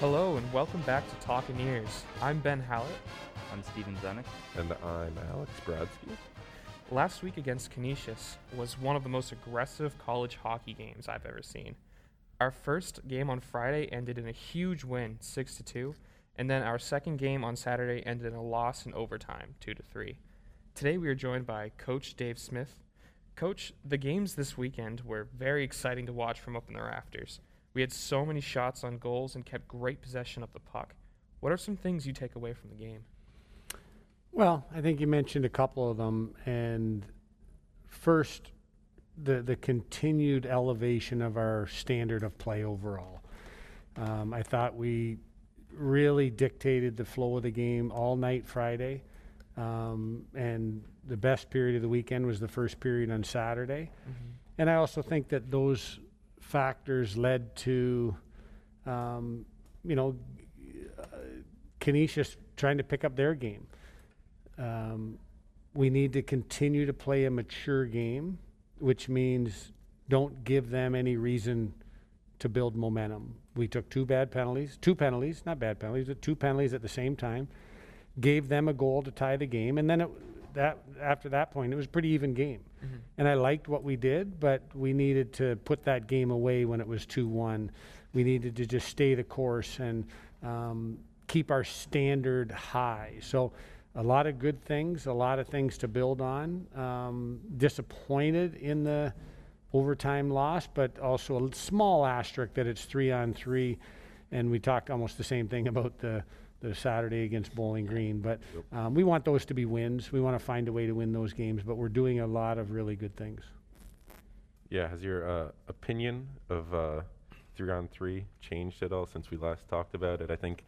Hello and welcome back to Talking Ears. I'm Ben Hallett. I'm Steven Zenek. And I'm Alex Bradsky. Last week against Canisius was one of the most aggressive college hockey games I've ever seen. Our first game on Friday ended in a huge win, 6 to 2, and then our second game on Saturday ended in a loss in overtime, 2 to 3. Today we are joined by coach Dave Smith. Coach, the games this weekend were very exciting to watch from up in the rafters. We had so many shots on goals and kept great possession of the puck. What are some things you take away from the game? Well, I think you mentioned a couple of them, and first, the the continued elevation of our standard of play overall. Um, I thought we really dictated the flow of the game all night Friday, um, and the best period of the weekend was the first period on Saturday. Mm-hmm. And I also think that those factors led to, um, you know, Canisius trying to pick up their game. Um, we need to continue to play a mature game, which means don't give them any reason to build momentum. We took two bad penalties, two penalties, not bad penalties, but two penalties at the same time. Gave them a goal to tie the game, and then it, that after that point, it was a pretty even game. Mm-hmm. And I liked what we did, but we needed to put that game away when it was two-one. We needed to just stay the course and um, keep our standard high. So a lot of good things, a lot of things to build on. Um, disappointed in the overtime loss, but also a small asterisk that it's three on three. And we talked almost the same thing about the, the Saturday against Bowling Green. But um, we want those to be wins. We want to find a way to win those games, but we're doing a lot of really good things. Yeah, has your uh, opinion of uh, three on three changed at all since we last talked about it? I think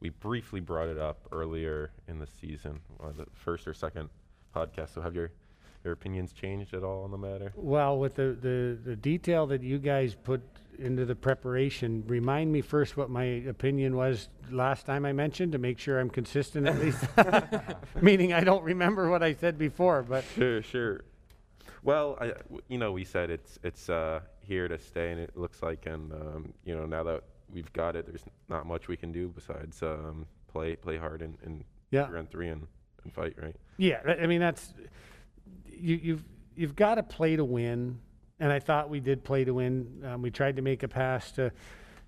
we briefly brought it up earlier in the season, uh, the first or second podcast. So have your your opinions changed at all on the matter? Well, with the, the, the detail that you guys put into the preparation, remind me first what my opinion was last time I mentioned to make sure I'm consistent at least. Meaning I don't remember what I said before, but Sure, sure. Well, I, w- you know, we said it's it's uh, here to stay, and it looks like, and um, you know, now that we've got it, there's not much we can do besides um, play play hard and, and yeah. three three and, and fight, right? Yeah, I I mean that's you, you've you've got to play to win, and I thought we did play to win. Um, we tried to make a pass to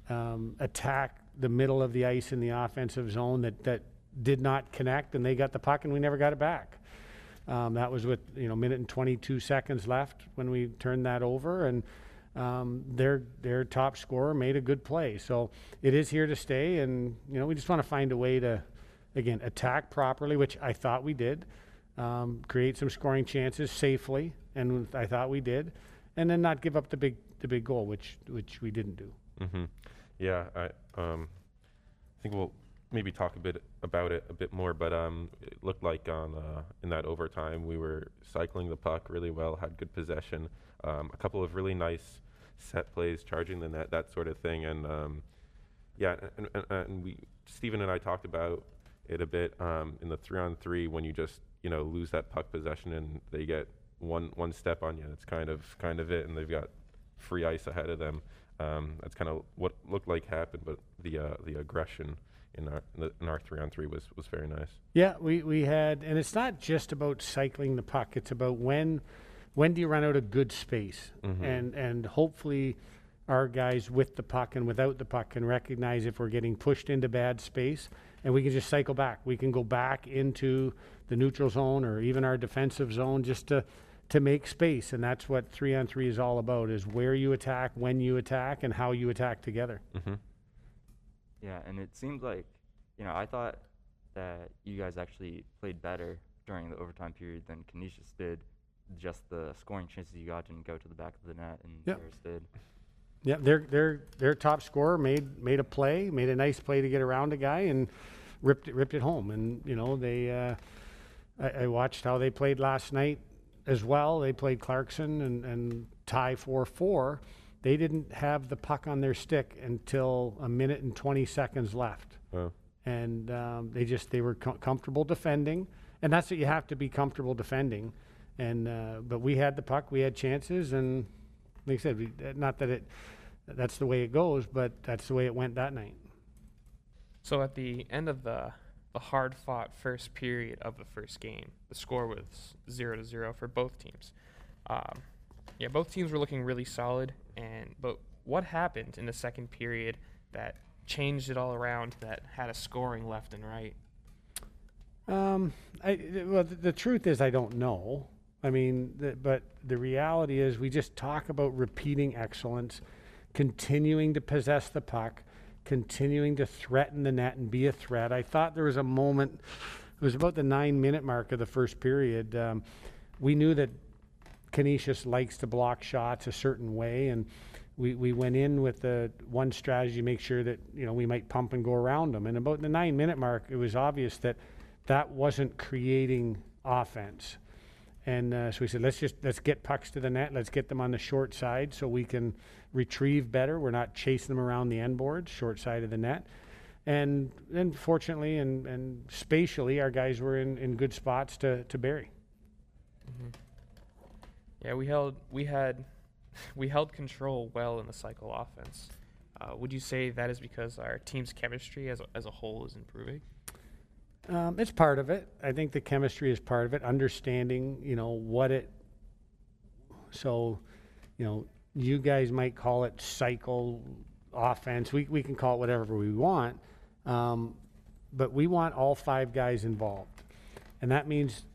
um, attack the middle of the ice in the offensive zone that that did not connect, and they got the puck, and we never got it back. Um, that was with you know minute and 22 seconds left when we turned that over, and um, their their top scorer made a good play. So it is here to stay, and you know we just want to find a way to again attack properly, which I thought we did um, create some scoring chances safely, and I thought we did, and then not give up the big the big goal, which which we didn't do. Mm-hmm. Yeah, I um, think we'll maybe talk a bit about it a bit more, but um, it looked like on uh, in that overtime we were cycling the puck really well, had good possession, um, a couple of really nice set plays, charging the net, that sort of thing, and um, yeah, and, and, and we Stephen and I talked about it a bit um, in the three on three when you just you know lose that puck possession and they get one one step on you. That's kind of kind of it, and they've got free ice ahead of them. Um, that's kind of what looked like happened, but the uh, the aggression in our in our three on three was was very nice. Yeah, we we had, and it's not just about cycling the puck. It's about when when do you run out of good space, Mhm. and and hopefully our guys with the puck and without the puck can recognize if we're getting pushed into bad space, and we can just cycle back. We can go back into the neutral zone or even our defensive zone just to to make space, and that's what three on three is all about: is where you attack, when you attack, and how you attack together. Mm-hmm. Yeah, and it seemed like, you know, I thought that you guys actually played better during the overtime period than Canisius did. Just the scoring chances you got didn't go to the back of the net, and Yep. yours did. Yeah, their their their top scorer made made a play, made a nice play to get around a guy and ripped it ripped it home. And you know they, uh, I, I watched how they played last night as well. They played Clarkson and and tie four four. They didn't have the puck on their stick until a minute and twenty seconds left, Oh. and um, they just they were com- comfortable defending, and that's what you have to be comfortable defending. And uh, but we had the puck, we had chances, and like I said, we, not that it that's the way it goes, but that's the way it went that night. So at the end of the the hard fought first period of the first game, the score was zero to zero for both teams. Um, yeah, both teams were looking really solid, and but what happened in the second period that changed it all around? That had a scoring left and right. Um, I, well, the, the truth is, I don't know. I mean, the, but the reality is, we just talk about repeating excellence, continuing to possess the puck, continuing to threaten the net and be a threat. I thought there was a moment, it was about the nine minute mark of the first period. Um, we knew that Canisius likes to block shots a certain way, and we, we went in with the one strategy to make sure that you know we might pump and go around them. And about the nine minute mark, it was obvious that that wasn't creating offense. And uh, so we said, let's just let's get pucks to the net. Let's get them on the short side so we can retrieve better. We're not chasing them around the end boards, short side of the net. And then fortunately and, and spatially, our guys were in, in good spots to, to bury. Mm-hmm. Yeah, we held we had we held control well in the cycle offense. Uh, would you say that is because our team's chemistry as a, as a whole is improving? Um, it's part of it. I think the chemistry is part of it. Understanding, you know, what it. So, you know, you guys might call it cycle offense. We we can call it whatever we want, um, but we want all five guys involved, and that means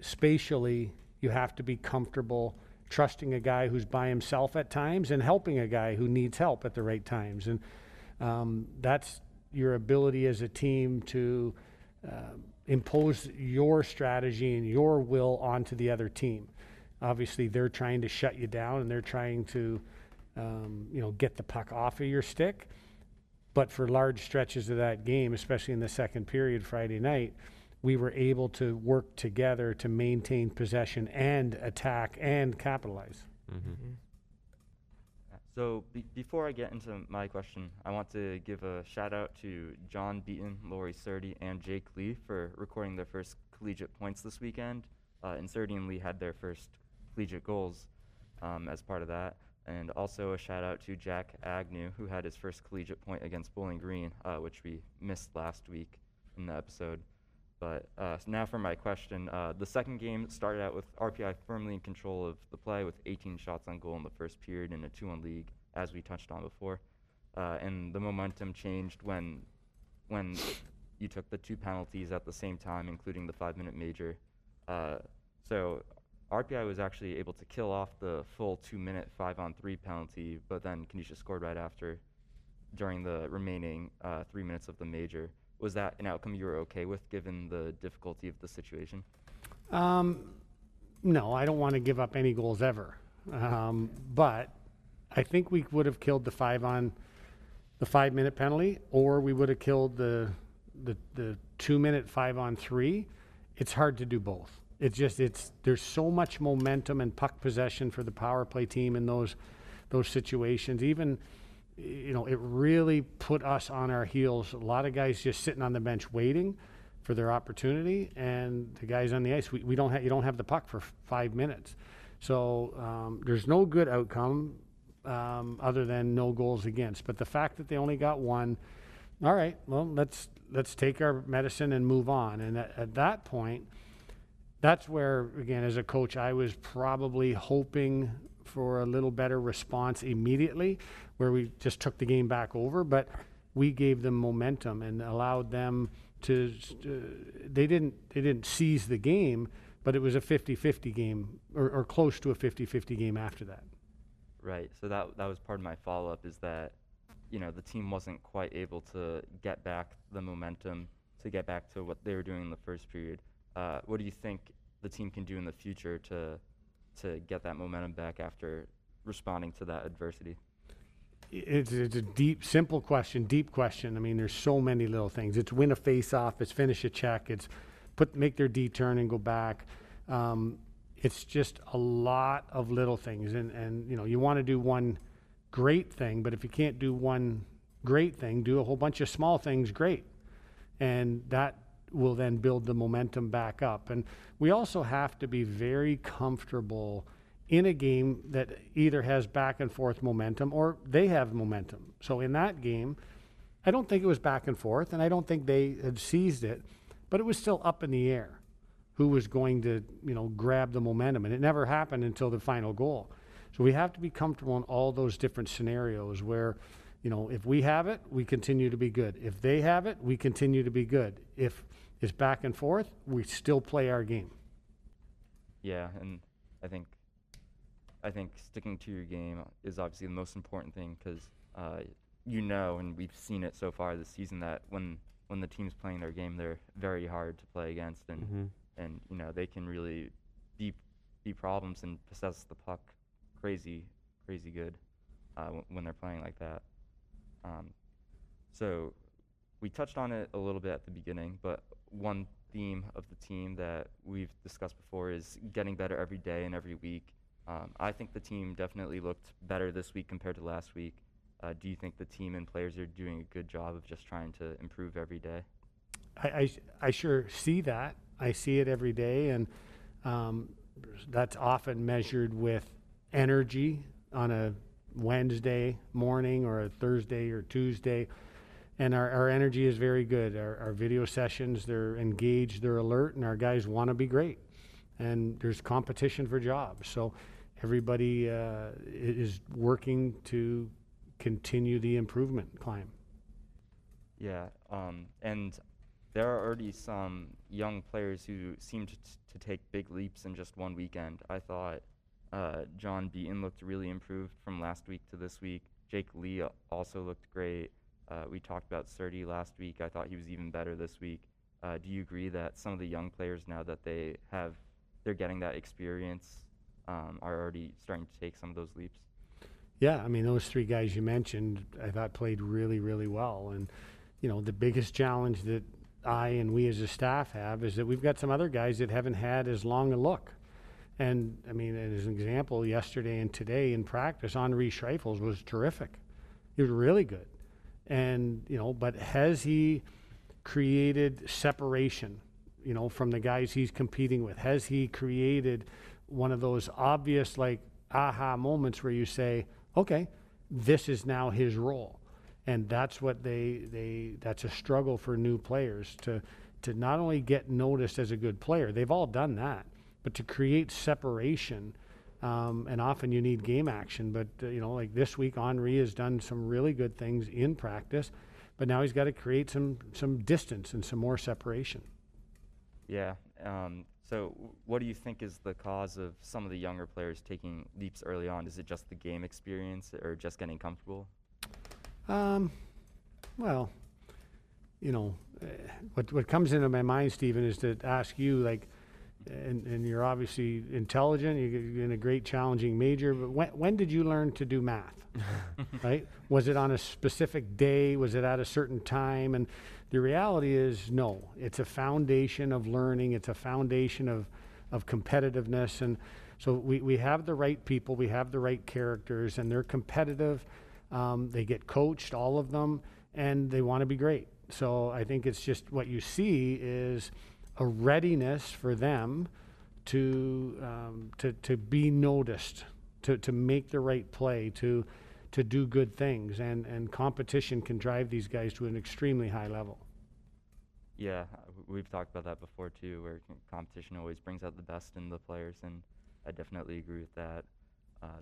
spatially you have to be comfortable trusting a guy who's by himself at times and helping a guy who needs help at the right times, and um, that's your ability as a team to uh, impose your strategy and your will onto the other team. Obviously, they're trying to shut you down and they're trying to, um, you know, get the puck off of your stick. But for large stretches of that game, especially in the second period Friday night, we were able to work together to maintain possession and attack and capitalize. Mm-hmm. So be- before I get into my question, I want to give a shout out to John Beaton, Laurie Sertti, and Jake Lee for recording their first collegiate points this weekend. Uh, and Sertti and Lee had their first collegiate goals um, as part of that. And also a shout out to Jack Agnew, who had his first collegiate point against Bowling Green, uh, which we missed last week in the episode. But uh, so now for my question. Uh, the second game started out with RPI firmly in control of the play with 18 shots on goal in the first period in a 2 1 league, as we touched on before. Uh, and the momentum changed when, when you took the two penalties at the same time, including the five minute major. Uh, so RPI was actually able to kill off the full two minute five on three penalty, but then Canisius scored right after during the remaining uh, three minutes of the major was that an outcome you were okay with given the difficulty of the situation? Um, no, I don't want to give up any goals ever. Um, but I think we would have killed the five on the five minute penalty, or we would have killed the the the two minute five on three. It's hard to do both. It's just it's there's so much momentum and puck possession for the power play team in those those situations. Even you know, it really put us on our heels. A lot of guys just sitting on the bench waiting for their opportunity, and the guys on the ice, we, we don't have you don't have the puck for five minutes. So um, there's no good outcome um, other than no goals against. But the fact that they only got one, all right, well let's let's take our medicine and move on. And at, at that point, that's where again, as a coach, I was probably hoping for a little better response immediately, where we just took the game back over. But we gave them momentum and allowed them to. Uh, they didn't. They didn't seize the game, but it was a 50-50 game, or, or close to a 50-50 game after that. Right. So that that was part of my follow up is that, you know, the team wasn't quite able to get back the momentum to get back to what they were doing in the first period. Uh, what do you think the team can do in the future to to get that momentum back after responding to that adversity? It's, it's a deep, simple question, deep question. I mean, there's so many little things. It's win a face-off. It's finish a check. It's put make their D turn and go back. Um, it's just a lot of little things, and and you know you want to do one great thing, but if you can't do one great thing, do a whole bunch of small things great, and that will then build the momentum back up. And we also have to be very comfortable in a game that either has back and forth momentum or they have momentum. So in that game, I don't think it was back and forth, and I don't think they had seized it, but it was still up in the air who was going to, you know, grab the momentum. And it never happened until the final goal. So we have to be comfortable in all those different scenarios where, you know, if we have it, we continue to be good. If they have it, we continue to be good. If it's back and forth, we still play our game. Yeah, and I think I think sticking to your game is obviously the most important thing because uh, you know, and we've seen it so far this season that when when the team's playing their game, they're very hard to play against, and Mm-hmm. and you know they can really be be problems and possess the puck crazy crazy good uh, w- when they're playing like that. Um, so we touched on it a little bit at the beginning, but one theme of the team that we've discussed before is getting better every day and every week. Um, I think the team definitely looked better this week compared to last week. Uh, do you think the team and players are doing a good job of just trying to improve every day? I, I, I sure see that. I see it every day, and um, that's often measured with energy on a Wednesday morning or a Thursday or Tuesday. And our, our energy is very good. Our, our video sessions, they're engaged, they're alert, and our guys want to be great. And there's competition for jobs. So everybody uh, is working to continue the improvement climb. Yeah, um, and there are already some young players who seem to, t- to take big leaps in just one weekend. I thought uh, John Beaton looked really improved from last week to this week. Jake Lee also looked great. Uh, we talked about Sertti last week. I thought he was even better this week. Uh, do you agree that some of the young players now that they have, they're getting that experience, um, are already starting to take some of those leaps? Yeah, I mean those three guys you mentioned, I thought played really, really well. And you know, the biggest challenge that I and we as a staff have is that we've got some other guys that haven't had as long a look. And I mean, as an example, yesterday and today in practice, Henri Schreifels was terrific. He was really good. And you know, but has he created separation? You know, from the guys he's competing with, has he created one of those obvious like aha moments where you say, okay, this is now his role. And that's what they, they that's a struggle for new players to to not only get noticed as a good player, they've all done that, but to create separation. Um, and often you need game action, but uh, you know, like this week, Henri has done some really good things in practice, but now he's got to create some some distance and some more separation. Yeah. Um, so, what do you think is the cause of some of the younger players taking leaps early on? Is it just the game experience or just getting comfortable? Um, well, you know, uh, what what comes into my mind, Stephen, is to ask you, like, and, and you're obviously intelligent. you- You're in a great, challenging major. But when when did you learn to do math? right? Was it on a specific day? Was it at a certain time? And the reality is, no. It's a foundation of learning. It's a foundation of of competitiveness. And so we, we have the right people. We have the right characters, and they're competitive. Um, they get coached, all of them, and they want to be great. So I think it's just what you see is a readiness for them to um, to to be noticed, to to make the right play, to to do good things, and and competition can drive these guys to an extremely high level. Yeah, we've talked about that before too, where competition always brings out the best in the players, and I definitely agree with that. Uh,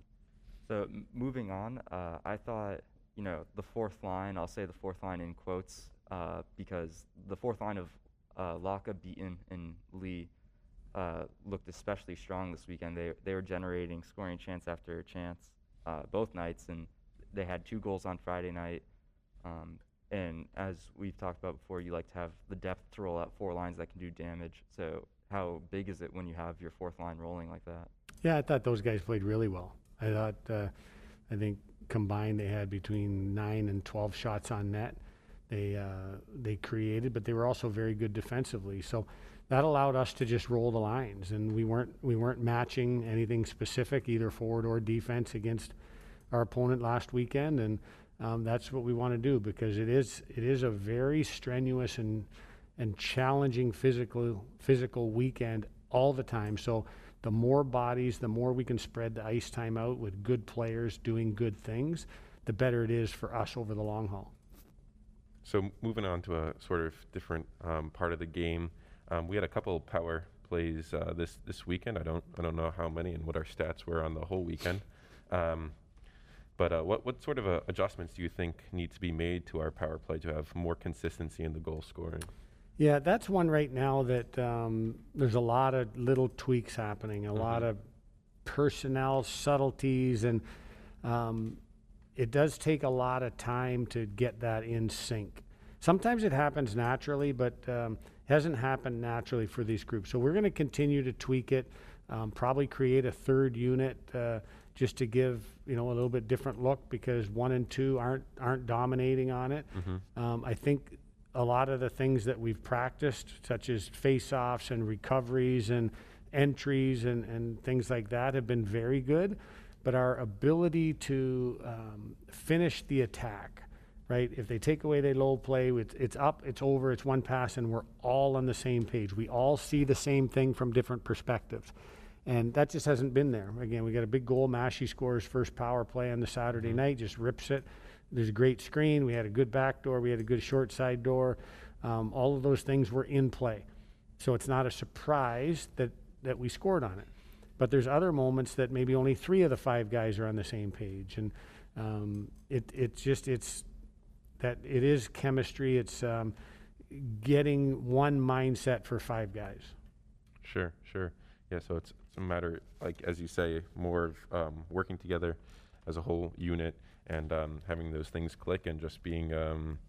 so moving on, uh, I thought you know the fourth line. I'll say the fourth line in quotes uh, because the fourth line of uh, Laka, Beaton, and Lee uh, looked especially strong this weekend. They they were generating scoring chance after chance uh, both nights, and they had two goals on Friday night. Um, and as we've talked about before, you like to have the depth to roll out four lines that can do damage. So how big is it when you have your fourth line rolling like that? Yeah, I thought those guys played really well. I thought, uh, I think combined they had between nine and twelve shots on net. They uh, they created, but they were also very good defensively. So that allowed us to just roll the lines, and we weren't we weren't matching anything specific, either forward or defense, against our opponent last weekend, and um, that's what we want to do because it is it is a very strenuous and and challenging physical physical weekend all the time. So the more bodies, the more we can spread the ice time out with good players doing good things, the better it is for us over the long haul. So moving on to a sort of different um, part of the game, um, we had a couple power plays uh, this this weekend. I don't I don't know how many and what our stats were on the whole weekend. Um, but uh, what what sort of uh, adjustments do you think need to be made to our power play to have more consistency in the goal scoring? Yeah, that's one right now that um, there's a lot of little tweaks happening, a lot Mhm. of personnel subtleties, and um, it does take a lot of time to get that in sync. Sometimes it happens naturally, but um, hasn't happened naturally for these groups. So we're going to continue to tweak it, um, probably create a third unit uh, just to give you know a little bit different look because one and two aren't aren't dominating on it. Mm-hmm. Um, I think a lot of the things that we've practiced, such as face-offs and recoveries and entries and, and things like that, have been very good. But our ability to um, finish the attack, right? If they take away their low play, it's, it's up, it's over, it's one pass, and we're all on the same page. We all see the same thing from different perspectives. And that just hasn't been there. Again, we got a big goal. Mashi scores first power play on the Saturday Mhm. night, just rips it. There's a great screen. We had a good back door. We had a good short side door. Um, all of those things were in play. So it's not a surprise that, that we scored on it. But there's other moments that maybe only three of the five guys are on the same page. And um, it, it's just, it's that it is chemistry. It's um, getting one mindset for five guys. Sure, sure. Yeah, so it's, it's a matter, like as you say, more of um, working together as a whole unit and um, having those things click and just being um,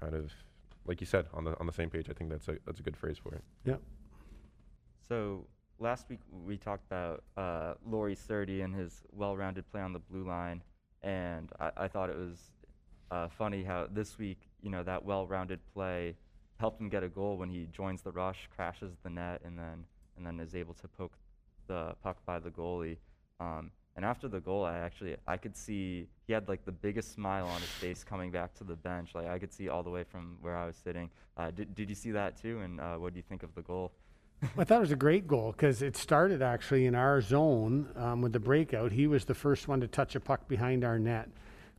kind of, like you said, on the on the same page. I think that's a that's a good phrase for it. Yeah. So last week we talked about uh, Laurie Sertti and his well-rounded play on the blue line, and I, I thought it was uh, funny how this week, you know, that well-rounded play helped him get a goal when he joins the rush, crashes the net, and then and then is able to poke the puck by the goalie. Um, and after the goal, I actually I could see he had like the biggest smile on his face coming back to the bench. Like I could see all the way from where I was sitting. Uh, did did you see that too? And uh, what do you think of the goal? I thought it was a great goal because it started actually in our zone um, with the breakout. He was the first one to touch a puck behind our net.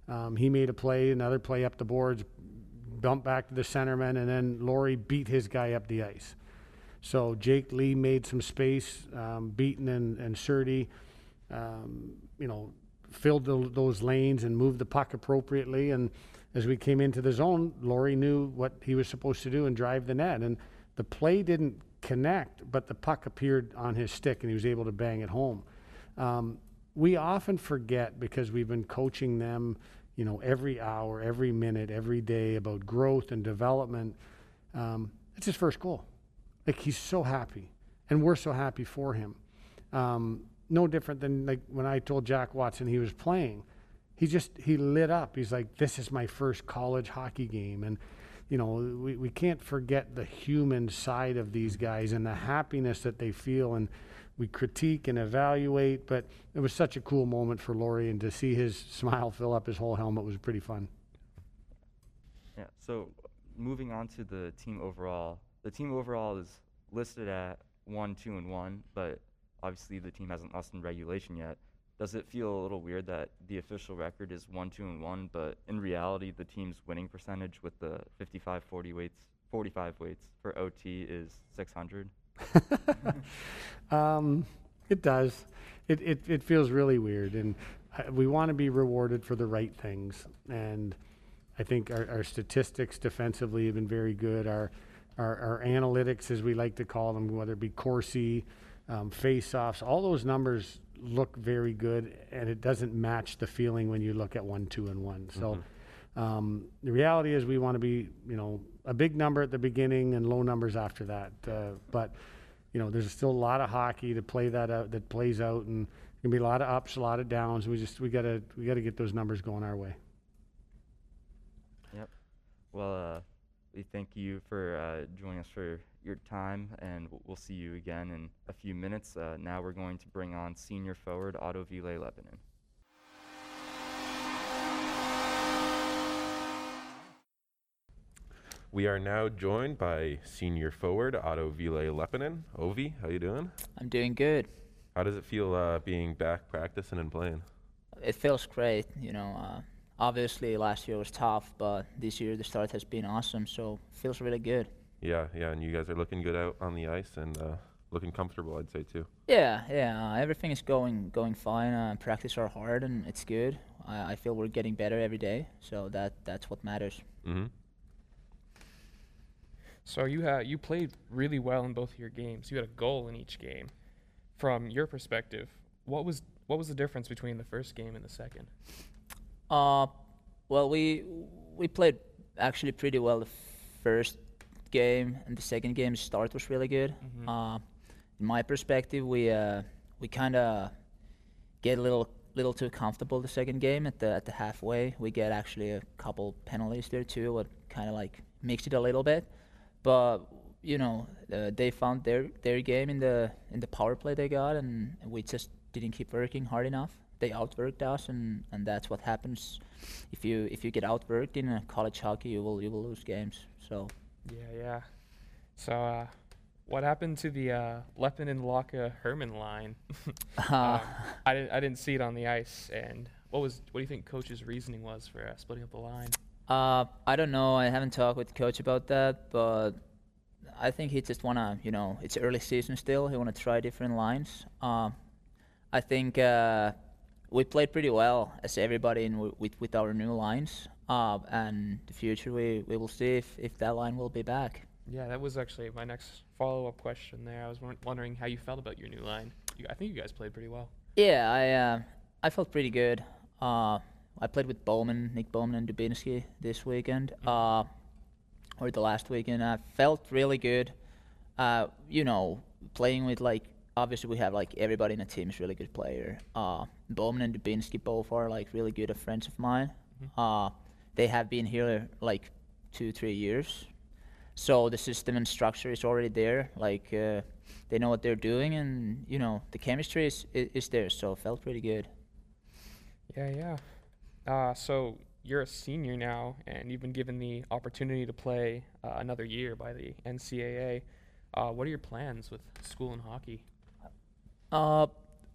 Um, he made a play, another play up the boards, bumped back to the centerman, and then Laurie beat his guy up the ice. So Jake Lee made some space, um, and, and Sertti, um, you know, filled the, those lanes and moved the puck appropriately. And as we came into the zone, Laurie knew what he was supposed to do and drive the net. And the play didn't connect, but the puck appeared on his stick and he was able to bang it home. Um, we often forget because we've been coaching them, you know, every hour, every minute, every day about growth and development. Um, it's his first goal. Like he's so happy, and we're so happy for him. Um, no different than like when I told Jack Watson he was playing. He just he lit up. He's like, "This is my first college hockey game," and you know we, we can't forget the human side of these guys and the happiness that they feel and we critique and evaluate but it was such a cool moment for Laurie and to see his smile fill up his whole helmet was pretty fun Yeah. So moving on to the team overall, the team overall is listed at one, two, and one, but obviously the team hasn't lost in regulation yet. Does it feel a little weird that the official record is one, two, and one, but in reality the team's winning percentage with the 55, 40 weights, 45 weights for OT is 600? um, it does it, it, it feels really weird and we want to be rewarded for the right things and I think our, our statistics defensively have been very good. Our, our, our analytics, as we like to call them, whether it be Corsi, um, face-offs, all those numbers look very good, and it doesn't match the feeling when you look at one, two, and one. So um, the reality is we want to be, you know, a big number at the beginning and low numbers after that. Uh, but you know, there's still a lot of hockey to play that out that plays out, and gonna be a lot of ups, a lot of downs. We just we gotta we gotta get those numbers going our way. Yep. Well, uh, we thank you for uh, joining us for your time, and we'll see you again in a few minutes. Uh, now we're going to bring on senior forward Otto Ville Leppinen. We are now joined by senior forward Otto Ville Leppinen. Ovi, how you doing? I'm doing good. How does it feel uh, being back practicing and playing? It feels great. You know, uh, obviously last year was tough, but this year the start has been awesome. So feels really good. Yeah, yeah, and you guys are looking good out on the ice and uh, looking comfortable, I'd say too. Yeah, yeah. Uh, everything is going going fine. Uh, practice are hard and it's good. I, I feel we're getting better every day. So that that's what matters. Mm-hmm. So you had you played really well in both of your games. You had a goal in each game. From your perspective, what was what was the difference between the first game and the second? Uh, well, we we played actually pretty well the first game, and the second game start was really good. Mhm. Uh, in my perspective, we uh, we kind of get a little little too comfortable the second game at the at the halfway. We get actually a couple penalties there too, what kind of like makes it a little bit. But you know, uh, they found their their game in the in the power play they got, and we just didn't keep working hard enough. They outworked us, and, and that's what happens if you if you get outworked in a college hockey, you will you will lose games. So Yeah, yeah. So uh, what happened to the uh, Leppinen, Laka, Herman line? uh, Um, I didn't I didn't see it on the ice. And what was what do you think coach's reasoning was for uh, splitting up the line? Uh, I don't know. I haven't talked with coach about that, but I think he just wanna, you know, it's early season still. He wanna try different lines. Uh, I think uh, we played pretty well as everybody in w- with with our new lines. Uh, and the future, we, we will see if, if that line will be back. Yeah, that was actually my next follow up question. There, I was won- wondering how you felt about your new line. You, I think you guys played pretty well. Yeah, I uh, I felt pretty good. Uh, I played with Bowman, Nick Bowman, and Dubinsky this weekend, uh, or the last weekend. I felt really good. Uh, you know, playing with like obviously we have like everybody in the team is really good player. Uh, Bowman and Dubinsky both are like really good friends of mine. Uh, they have been here like two three years, so the system and structure is already there. Like uh, they know what they're doing, and you know the chemistry is is, is there. So it felt pretty good. Yeah, yeah. Uh, so you're a senior now, and you've been given the opportunity to play uh, another year by the NCAA. Uh, what are your plans with school and hockey? Uh,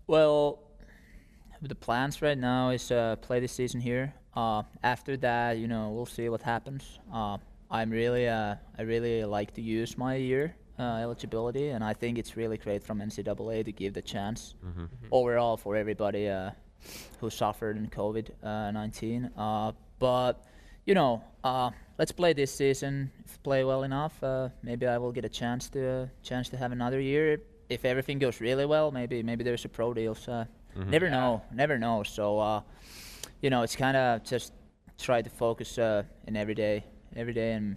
well, the plans right now is uh, play this season here. Uh, after that, you know, we'll see what happens. Uh, I'm really, uh, I really like to use my year uh, eligibility, and I think it's really great from NCAA to give the chance Mm-hmm. overall for everybody uh, who suffered in COVID uh, 19. Uh, but you know, uh, let's play this season. If play well enough, uh, maybe I will get a chance to uh, chance to have another year. If everything goes really well, maybe maybe there's a pro deal. So Mhm. never know, never know. So uh, you know, it's kind of just try to focus uh, in every day, every day, and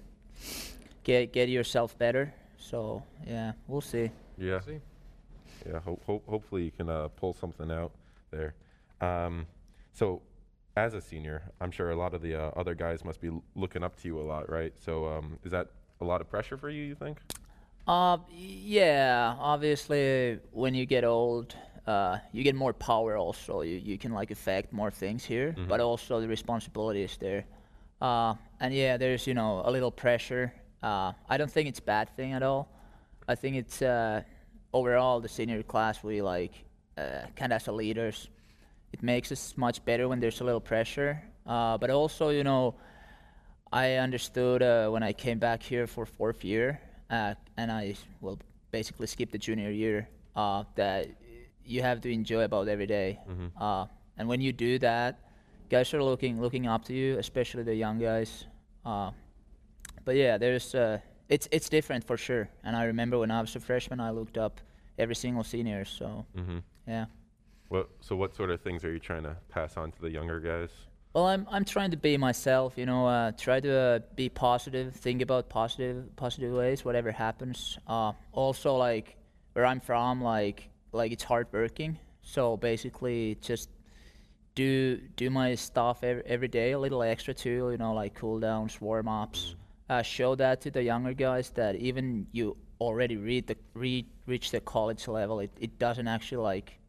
get get yourself better. So yeah, we'll see. Yeah, See? yeah. Ho- ho- hopefully you can uh, pull something out there. Um, so, as a senior, I'm sure a lot of the uh, other guys must be l- looking up to you a lot, right? So, um, is that a lot of pressure for you? You think? Uh, yeah. Obviously, when you get old, uh, you get more power. Also, you, you can like affect more things here, but also the responsibility is there. Uh, and yeah, there's you know a little pressure. Uh, I don't think it's a bad thing at all. I think it's uh, overall the senior class we like uh, kind of as a leaders. It makes us much better when there's a little pressure. Uh, but also, you know, I understood uh, when I came back here for fourth year, uh, and I will basically skip the junior year. Uh, that you have to enjoy about every day. Uh, and when you do that, guys are looking looking up to you, especially the young guys. Uh, but yeah, there's uh, it's it's different for sure. And I remember when I was a freshman, I looked up every single senior. So Mm-hmm. yeah. What? So, what sort of things are you trying to pass on to the younger guys? Well, I'm I'm trying to be myself. You know, uh, try to uh, be positive, think about positive positive ways, whatever happens. Uh, also, like where I'm from, like like it's hard working. So basically, just do do my stuff every, every day, a little extra too. You know, like cool downs, warm ups. Uh, show that to the younger guys that even you already read the reach the college level, it, it doesn't actually like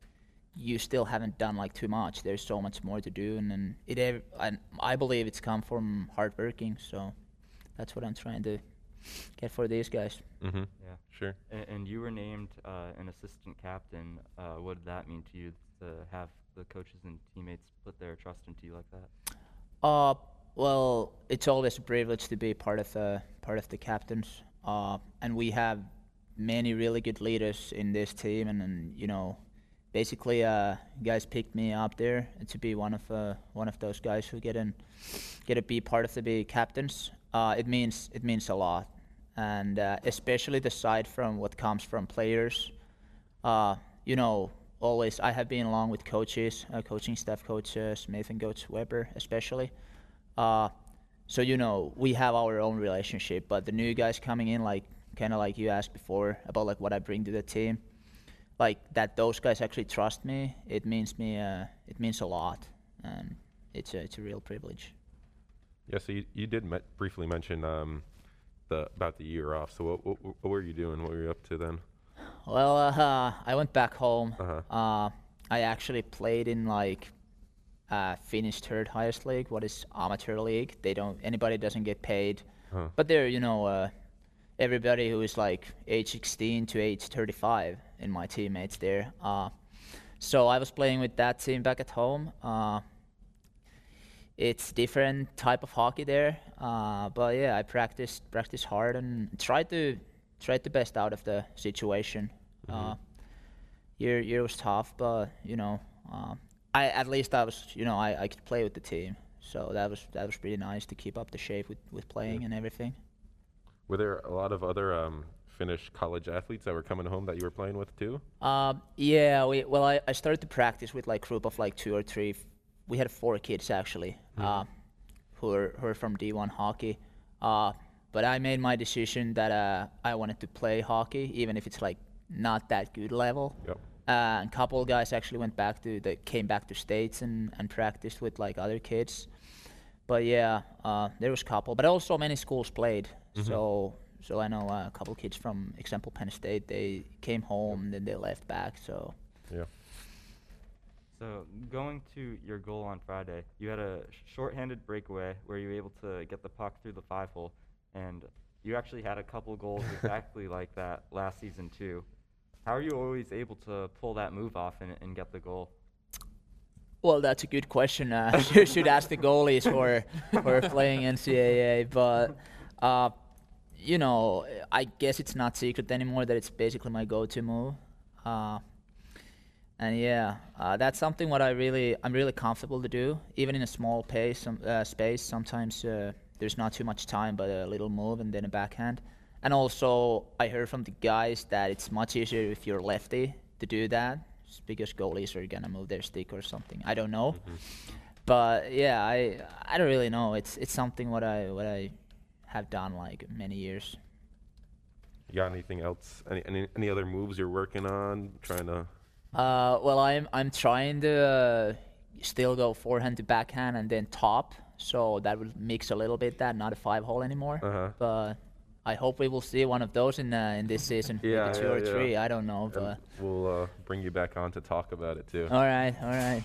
you still haven't done like too much. There's so much more to do, and, and it and I believe it's come from hard working. So that's what I'm trying to get for these guys. Mm-hmm. Yeah. Sure. And, and you were named uh, an assistant captain. Uh, what did that mean to you to have the coaches and teammates put their trust into you like that? Uh, well, it's always a privilege to be part of the part of the captains. Uh, and we have many really good leaders in this team, and, and you know, basically, uh, guys picked me up there to be one of uh, one of those guys who get in, get to be part of the be captains. Uh, it means it means a lot, and uh, especially the side from what comes from players. Uh, you know, always I have been along with coaches, uh, coaching staff coach uh, Smith and coach Weber especially. Uh, so you know we have our own relationship, but the new guys coming in, like kind of like you asked before about like what I bring to the team, like that those guys actually trust me. It means me. Uh, it means a lot, and it's a it's a real privilege. Yeah, so you, you did me- briefly mention um, the about the year off. So what, what what were you doing? What were you up to then? Well, uh, I went back home. Uh-huh. Uh, I actually played in like uh, Finnish third highest league, what is amateur league. They don't anybody doesn't get paid, Huh. but they're you know uh, everybody who is like age 16 to age 35 in my teammates there. Uh, so I was playing with that team back at home. It's different type of hockey there, uh, but yeah, I practiced practiced hard and tried to tried the best out of the situation. Uh, year year was tough, but you know, uh, I at least I was you know I, I could play with the team, so that was that was pretty nice to keep up the shape with with playing and everything. Were there a lot of other um, Finnish college athletes that were coming home that you were playing with too? Um, yeah, we well I, I started to practice with like group of like two or three. We had four kids actually, uh, who are who are from D1 hockey. Uh, but I made my decision that uh, I wanted to play hockey, even if it's like not that good level. Yep. Uh, and couple of guys actually went back to they came back to states and, and practiced with like other kids. But yeah, uh, there was a couple, but also many schools played. So so I know uh, a couple kids from example Penn State. They came home, then they left back. So Yeah. So going to your goal on Friday, you had a sh- short-handed breakaway where you were able to get the puck through the five hole, and you actually had a couple goals exactly like that last season too. How are you always able to pull that move off and, and get the goal? Well, that's a good question. Uh, you should ask the goalies who are playing NCAA. But, uh, you know, I guess it's not secret anymore that it's basically my go-to move. Uh, and yeah, uh, that's something what I really I'm really comfortable to do, even in a small pace some, uh, space. Sometimes uh, there's not too much time, but a little move and then a backhand. And also, I heard from the guys that it's much easier if you're lefty to do that, because goalies are gonna move their stick or something. I don't know, but yeah, I I don't really know. It's it's something what I what I have done like many years. You got anything else? Any any, any other moves you're working on? Trying to. Uh, well, I'm I'm trying to uh, still go forehand to backhand and then top, so that will mix a little bit that, not a five hole anymore. Uh-huh. But I hope we will see one of those in uh, in this season, Yeah, maybe two yeah, or yeah. three. I don't know, And but we'll uh, bring you back on to talk about it too. all right, all right.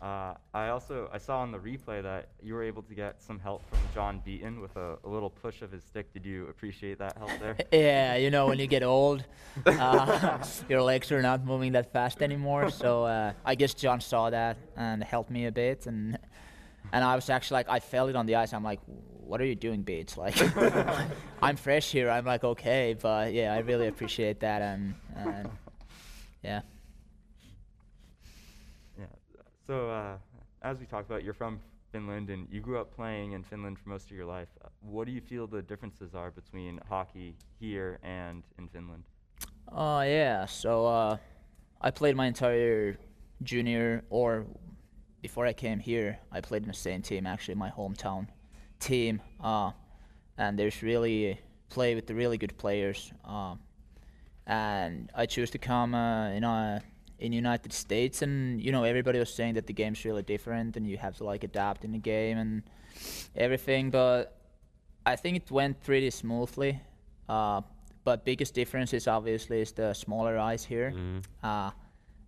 Uh, I also I saw on the replay that you were able to get some help from John Beaton with a, a little push of his stick. Did you appreciate that help there? Yeah, you know, when you get old, uh, your legs are not moving that fast anymore. So uh, I guess John saw that and helped me a bit, and and I was actually like, I felt it on the ice. I'm like, what are you doing, Bates? Like, I'm fresh here. I'm like, okay, but yeah, I really appreciate that, and, and. Yeah. So uh, as we talked about, you're from Finland and you grew up playing in Finland for most of your life. Uh, What do you feel the differences are between hockey here and in Finland? Oh yeah. So uh, I played my entire junior, or before I came here, I played in the same team, actually my hometown team. Uh, and there's really play with the really good players. Um, and I choose to come uh, in uh, in United States, and you know everybody was saying that the game's really different, and you have to like adapt in the game and everything. But I think it went pretty smoothly. Uh, but biggest difference is obviously is the smaller ice here, uh,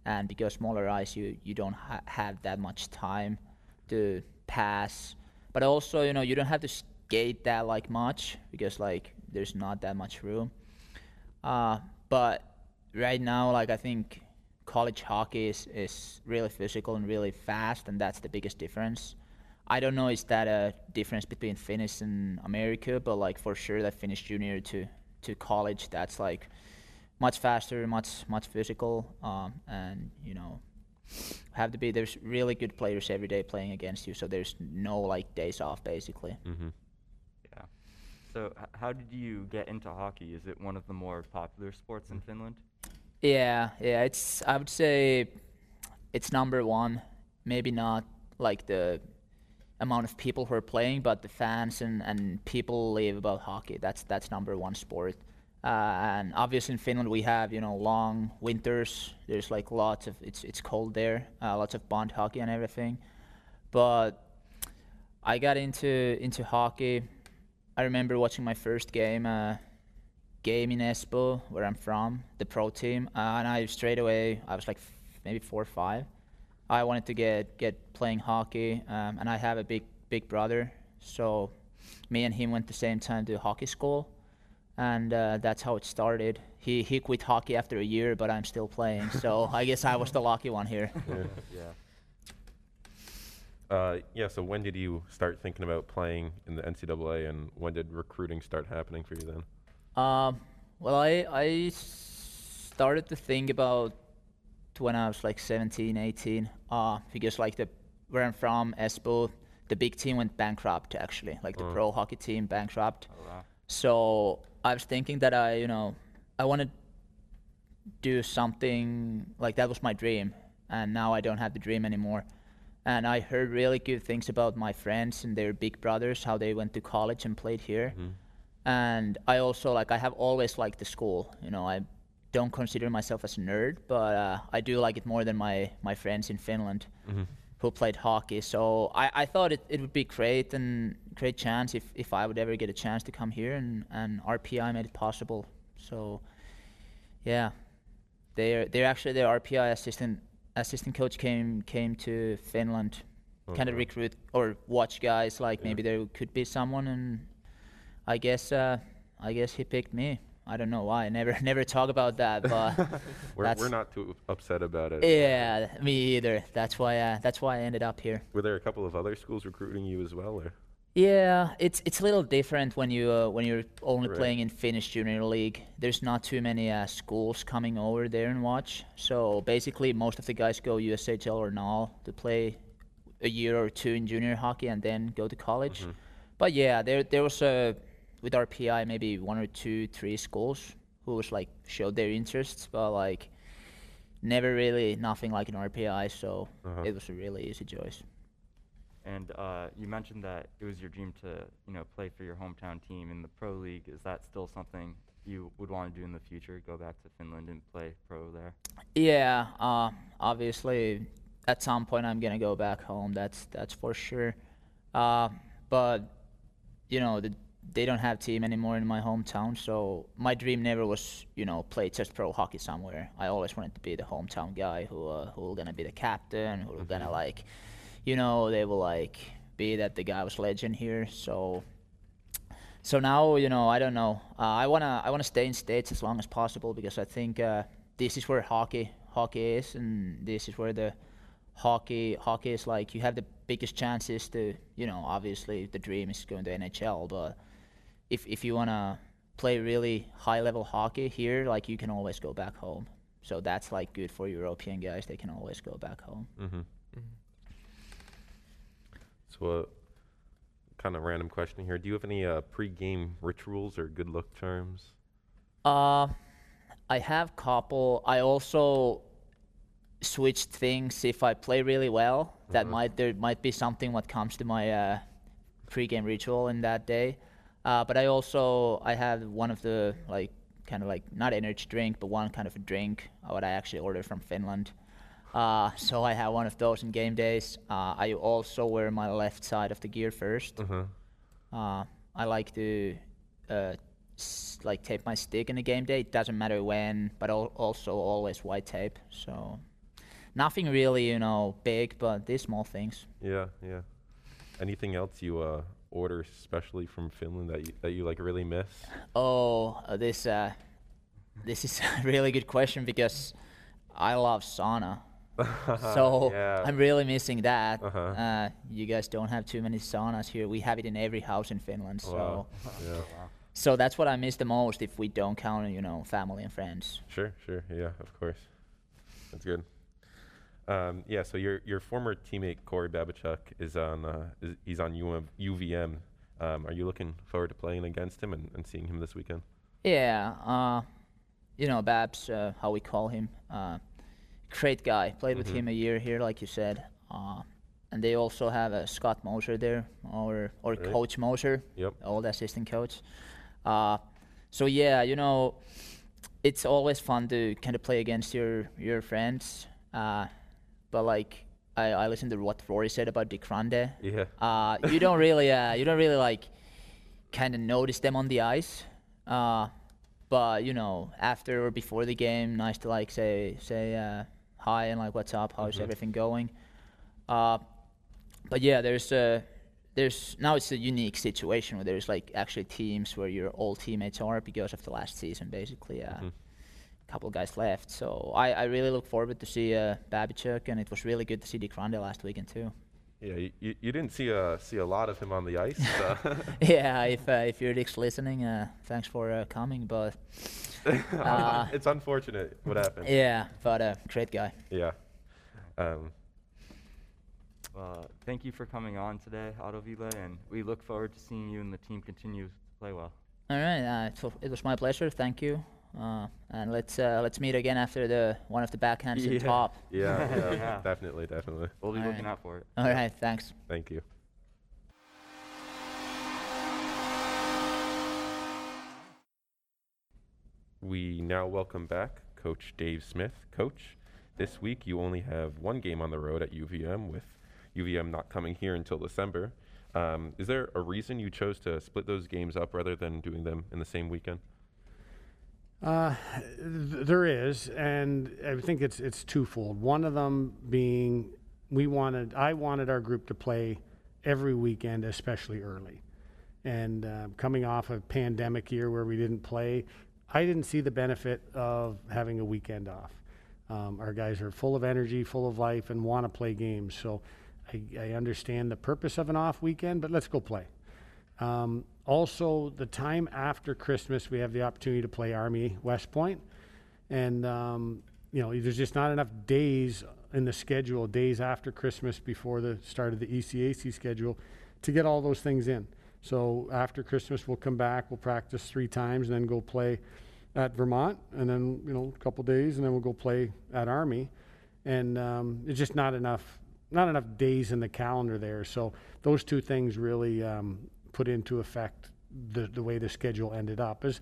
and because smaller ice, you you don't ha- have that much time to pass. But also, you know, you don't have to skate that like much because like there's not that much room. Uh, but right now, like I think college hockey is, is really physical and really fast, and that's the biggest difference. I don't know is that a difference between Finnish and America, but like for sure that Finnish junior to to college, that's like much faster, much much physical, um, and you know have to be there's really good players every day playing against you, so there's no like days off basically. Mm-hmm. Yeah. So h- how did you get into hockey? Is it one of the more popular sports in Finland? Yeah, yeah, it's I would say it's number one. Maybe not like the amount of people who are playing, but the fans and, and people live about hockey. That's that's number one sport. Uh, and obviously in Finland we have you know long winters. There's like lots of it's it's cold there. Uh, lots of bond hockey and everything. But I got into into hockey. I remember watching my first game. Uh, game in Espoo, where I'm from, the pro team, uh, and I straight away I was like f- maybe four or five. I wanted to get get playing hockey, um, and I have a big big brother, so me and him went the same time to hockey school, and uh, that's how it started. He he quit hockey after a year, but I'm still playing, so I guess I was the lucky one here. yeah. Uh, yeah. So when did you start thinking about playing in the NCAA, and when did recruiting start happening for you then? Um, well, I I started to think about when I was like 17, 18, uh, because like the where I'm from, Espoo, the big team went bankrupt actually, like the Oh. pro hockey team bankrupt. Oh wow. So I was thinking that I, you know, I want to do something like that was my dream, and now I don't have the dream anymore. And I heard really good things about my friends and their big brothers, how they went to college and played here. And I also like I have always liked the school. You know, I don't consider myself as a nerd, but uh, I do like it more than my my friends in Finland who played hockey. So I, I thought it, it would be great and great chance if, if I would ever get a chance to come here and, and RPI made it possible. So yeah, they're they're actually their RPI assistant assistant coach came came to Finland, kind of recruit or watch guys like maybe there could be someone and I guess uh, I guess he picked me. I don't know why. I never never talk about that, but We're, we're not too upset about it. yeah, me either. That's why uh, that's why I ended up here. Were there a couple of other schools recruiting you as well, or? Yeah, it's it's a little different when you uh, when you're only Right. playing in Finnish junior league. There's not too many uh, schools coming over there and watch. So basically, most of the guys go USHL or NAHL to play a year or two in junior hockey and then go to college. But yeah, there there was a with RPI maybe one or two, three schools who was like showed their interests, but like never really nothing like an RPI. So Uh-huh. it was a really easy choice. And uh, you mentioned that it was your dream to, you know, play for your hometown team in the pro league. Is that still something you would want to do in the future? Go back to Finland and play pro there? Yeah, uh, obviously, at some point I'm gonna go back home. That's that's for sure. Uh, but you know, the, they don't have team anymore in my hometown. So my dream never was, you know, play just pro hockey somewhere. I always wanted to be the hometown guy who uh, who gonna be the captain, who gonna like, you know, they will like be that the guy was legend here. So so now you know I don't know. Uh, I wanna I wanna stay in states as long as possible because I think uh, this is where hockey hockey is, and this is where the hockey hockey is like you have the biggest chances to you know obviously the dream is going to NHL, but if if you wanna play really high level hockey here, like you can always go back home. So that's like good for European guys. They can always go back home. Mm-hmm. So, uh, kind of random question here. Do you have any uh, pre-game rituals or good luck charms? Uh, I have couple. I also switched things if I play really well. That Mhm. might there might be something what comes to my uh, pre-game ritual in that day. Uh, but I also I have one of the like kind of like not energy drink, but one kind of a drink uh, what I actually ordered from Finland. Uh, so I have one of those in game days. Uh, I also wear my left side of the gear first. Uh-huh. Uh, I like to uh, s- like tape my stick in a game day. It doesn't matter when, but al- also always white tape. So nothing really, you know, big, but these small things. Yeah, yeah. Anything else you uh, order especially from Finland that you, that you like really miss? Oh, uh, this uh, this is a really good question because I love sauna. so yeah. I'm really missing that. Uh-huh. Uh, you guys don't have too many saunas here. We have it in every house in Finland. So, Wow. Yeah. so that's what I miss the most. If we don't count, you know, family and friends. Sure, sure. Yeah, of course. That's good. Um, yeah, so your your former teammate Corey Babichuk is on uh, is, he's on UM, UVM. Um, are you looking forward to playing against him and, and seeing him this weekend? Yeah, uh, you know, Babs, uh, how we call him. Uh, great guy. Played with Mhm. him a year here, like you said. Uh, and they also have uh, Scott Moser there, or or Right. Coach Moser, Yep. old assistant coach. Uh, so yeah, you know, it's always fun to kind of play against your your friends. Uh, but like, I, I listened to what Rory said about De Grande. Yeah. Uh, you don't really, uh, you don't really like, kind of notice them on the ice. Uh, but you know, after or before the game, nice to like say say uh, hi and like what's up, how's Mhm. everything going. Uh, but yeah, there's a there's now it's a unique situation where there's like actually teams where your old teammates are because of the last season, basically. Uh, Mhm. Couple of guys left, so I, I really look forward to see uh, Babichuk, and it was really good to see De Grande last weekend too. Yeah, you, you, you didn't see a see a lot of him on the ice. So. yeah, if uh, if you're Dick's listening, uh, thanks for uh, coming. But Uh, it's unfortunate what happened. yeah, but uh, great guy. Yeah. Um, Uh, thank you for coming on today, Ottoville, and we look forward to seeing you and the team continue to play well. All right, uh, it was my pleasure. Thank you. Uh, and let's uh, let's meet again after the one of the backhands in Yeah. top. yeah, yeah, Yeah. definitely, definitely. We'll be All looking right. out for it. All right, thanks. Thank you. We now welcome back Coach Dave Smith. Coach, this week you only have one game on the road at UVM, with UVM not coming here until December. Um, is there a reason you chose to split those games up rather than doing them in the same weekend? Uh, th- there is, and I think it's it's twofold. One of them being we wanted, I wanted our group to play every weekend, especially early. And uh, coming off a pandemic year where we didn't play, I didn't see the benefit of having a weekend off. Um, our guys are full of energy, full of life, and want to play games. So I, I understand the purpose of an off weekend, but let's go play. Um, also, the time after Christmas, we have the opportunity to play Army West Point. And um, you know, there's just not enough days in the schedule, days after Christmas before the start of the ECAC schedule, to get all those things in. So after Christmas, we'll come back, we'll practice three times, and then go play at Vermont, and then you know, a couple days, and then we'll go play at Army, and um, it's just not enough, not enough days in the calendar there. So those two things really um, put into effect the the way the schedule ended up, as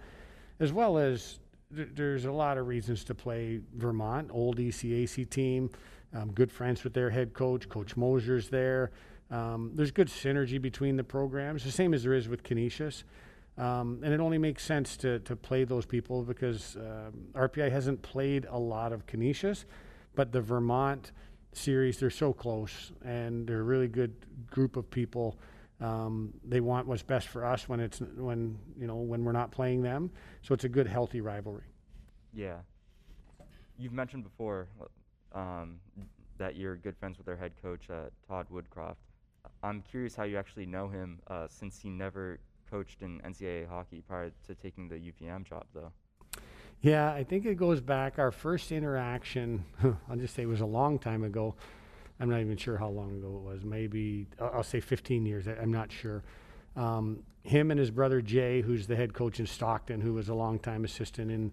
as well as th- there's a lot of reasons to play Vermont, old ECAC team, um, good friends with their head coach, Coach Mosier's there. Um, there's good synergy between the programs, the same as there is with Canisius. Um, and it only makes sense to, to play those people because um, RPI hasn't played a lot of Canisius, but the Vermont series, they're so close and they're a really good group of people. Um, they want what's best for us when it's when you know when we're not playing them. So it's a good, healthy rivalry. Yeah. You've mentioned before um, that you're good friends with their head coach, uh, Todd Woodcroft. I'm curious how you actually know him uh, since he never coached in NCAA hockey prior to taking the UVM job, though. Yeah, I think it goes back. Our first interaction, I'll just say it was a long time ago. I'm not even sure how long ago it was. Maybe, I'll I'll say 15 years. I, I'm not sure. Um, him and his brother Jay, who's the head coach in Stockton, who was a longtime assistant in,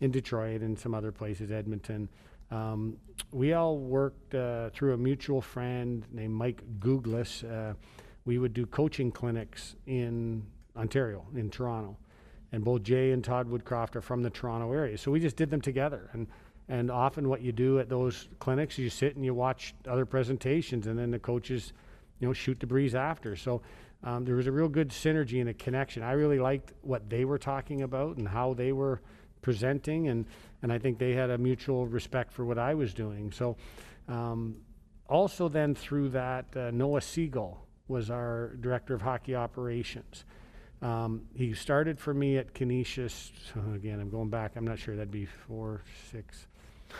in Detroit and some other places, Edmonton. Um, we all worked uh, through a mutual friend named Mike Googlis. Uh, we would do coaching clinics in Ontario, in Toronto and both Jay and Todd Woodcroft are from the Toronto area. So we just did them together. And and often what you do at those clinics, is you sit and you watch other presentations, and then the coaches, you know, shoot the breeze after. So um, there was a real good synergy and a connection. I really liked what they were talking about and how they were presenting, and and I think they had a mutual respect for what I was doing. So um, also then through that, uh, Noah Siegel was our director of hockey operations. Um, he started for me at Canisius. So again, I'm going back. I'm not sure. That'd be four, six,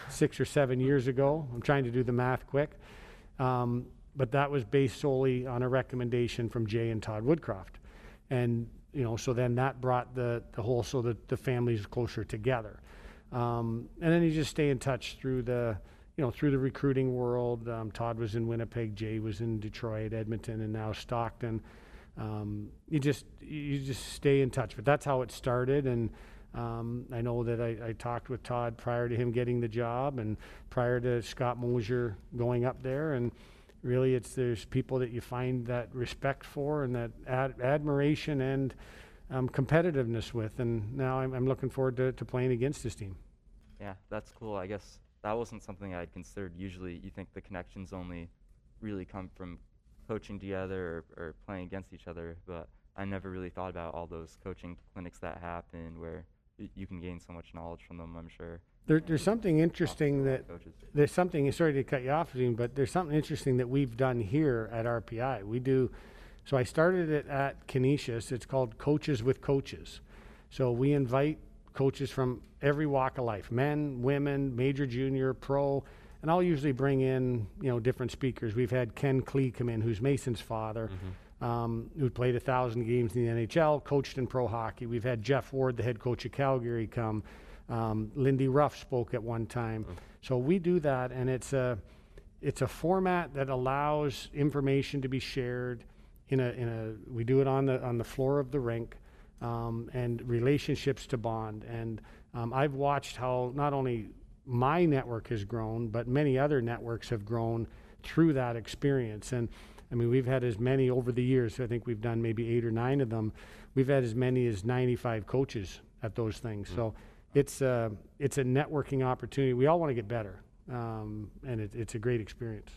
six or seven years ago. I'm trying to do the math quick. Um, but that was based solely on a recommendation from Jay and Todd Woodcroft. And, you know, so then that brought the, the whole, so that the families closer together. Um, and then you just stay in touch through the, you know, through the recruiting world. Um, Todd was in Winnipeg, Jay was in Detroit, Edmonton, and now Stockton. Um, you just you just stay in touch. But that's how it started, and um, I know that I, I talked with Todd prior to him getting the job, and prior to Scott Mosier going up there, and really it's there's people that you find that respect for and that ad- admiration and um, competitiveness with, and now I'm, I'm looking forward to, to playing against this team. Yeah, that's cool. I guess that wasn't something I'd considered. Usually, you think the connections only really come from coaching together or, or playing against each other, but I never really thought about all those coaching clinics that happen where y- you can gain so much knowledge from them. I'm sure. There, there's something interesting that coaches. there's something sorry to cut you off Dean, but there's something interesting that we've done here at RPI. We do so I started it at Canisius. It's called Coaches with Coaches. So we invite coaches from every walk of life, men, women, major, junior, pro, and I'll usually bring in, you know, different speakers. We've had Ken Klee come in, who's Mason's father, mm-hmm. Um, who played a thousand games in the NHL, coached in pro hockey. We've had Geoff Ward, the head coach of Calgary, come. Um, Lindy Ruff spoke at one time. So we do that, and it's a it's a format that allows information to be shared in a in a we do it on the on the floor of the rink um, and relationships to bond and um, I've watched how not only my network has grown but many other networks have grown through that experience and I mean we've had as many over the years I think we've done maybe eight or nine of them we've had as many as 95 coaches at those things so it's a it's a networking opportunity we all want to get better um, and it, it's a great experience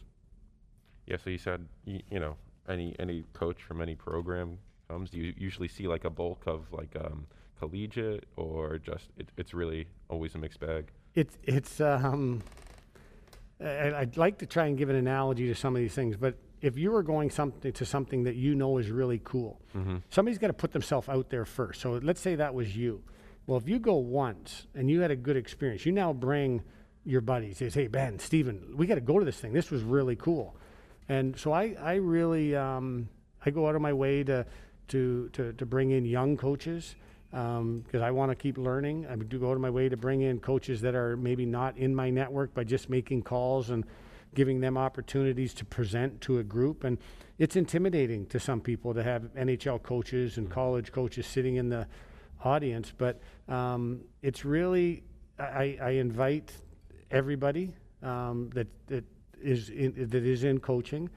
Yeah, so you said you, you know any any coach from any program comes. Do you usually see like a bulk of like um, collegiate or just it, it's really always a mixed bag? It's it's um, I, I'd like to try and give an analogy to some of these things, but if you were going something to something that you know is really cool, somebody's got to put themselves out there first. So let's say that was you. Well, if you go once and you had a good experience, you now bring your buddies. They say, "Hey Ben, Steven, we got to go to this thing. This was really cool." And so I I really um, I go out of my way to to to, to bring in young coaches because I want to keep learning. I do go out of my way to bring in coaches that are maybe not in my network by just making calls and giving them opportunities to present to a group. And it's intimidating to some people to have NHL coaches and college coaches sitting in the audience, but um, it's really I, I invite everybody um, that that is in, that is in coaching,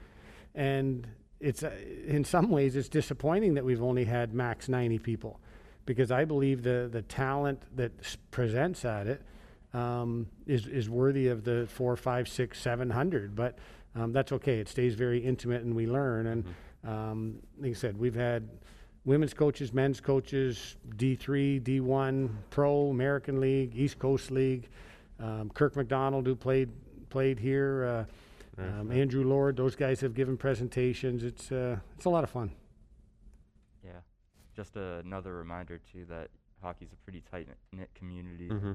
and it's uh, in some ways it's disappointing that we've only had max 90 people. Because I believe the the talent that s- presents at it um, is is worthy of the four, five, six, seven hundred. But um, that's okay. It stays very intimate, and we learn. And um, like I said, we've had women's coaches, men's coaches, D three, D one, Pro, American League, East Coast League. Um, Kirk McDonald, who played played here. Uh, um, Andrew Lord, those guys have given presentations. It's uh, it's a lot of fun. Yeah, just another reminder too that hockey's a pretty tight knit community. Mm-hmm.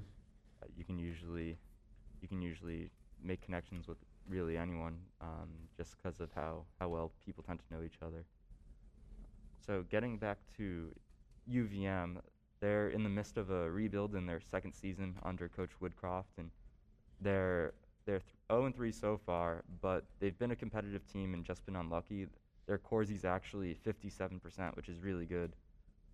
You can usually you can usually make connections with really anyone um, just because of how, how well people tend to know each other. So getting back to UVM, they're in the midst of a rebuild in their second season under Coach Woodcroft, and they're they're th- 0 and 3 so far, but they've been a competitive team and just been unlucky. Their Corsi's actually 57%, which is really good,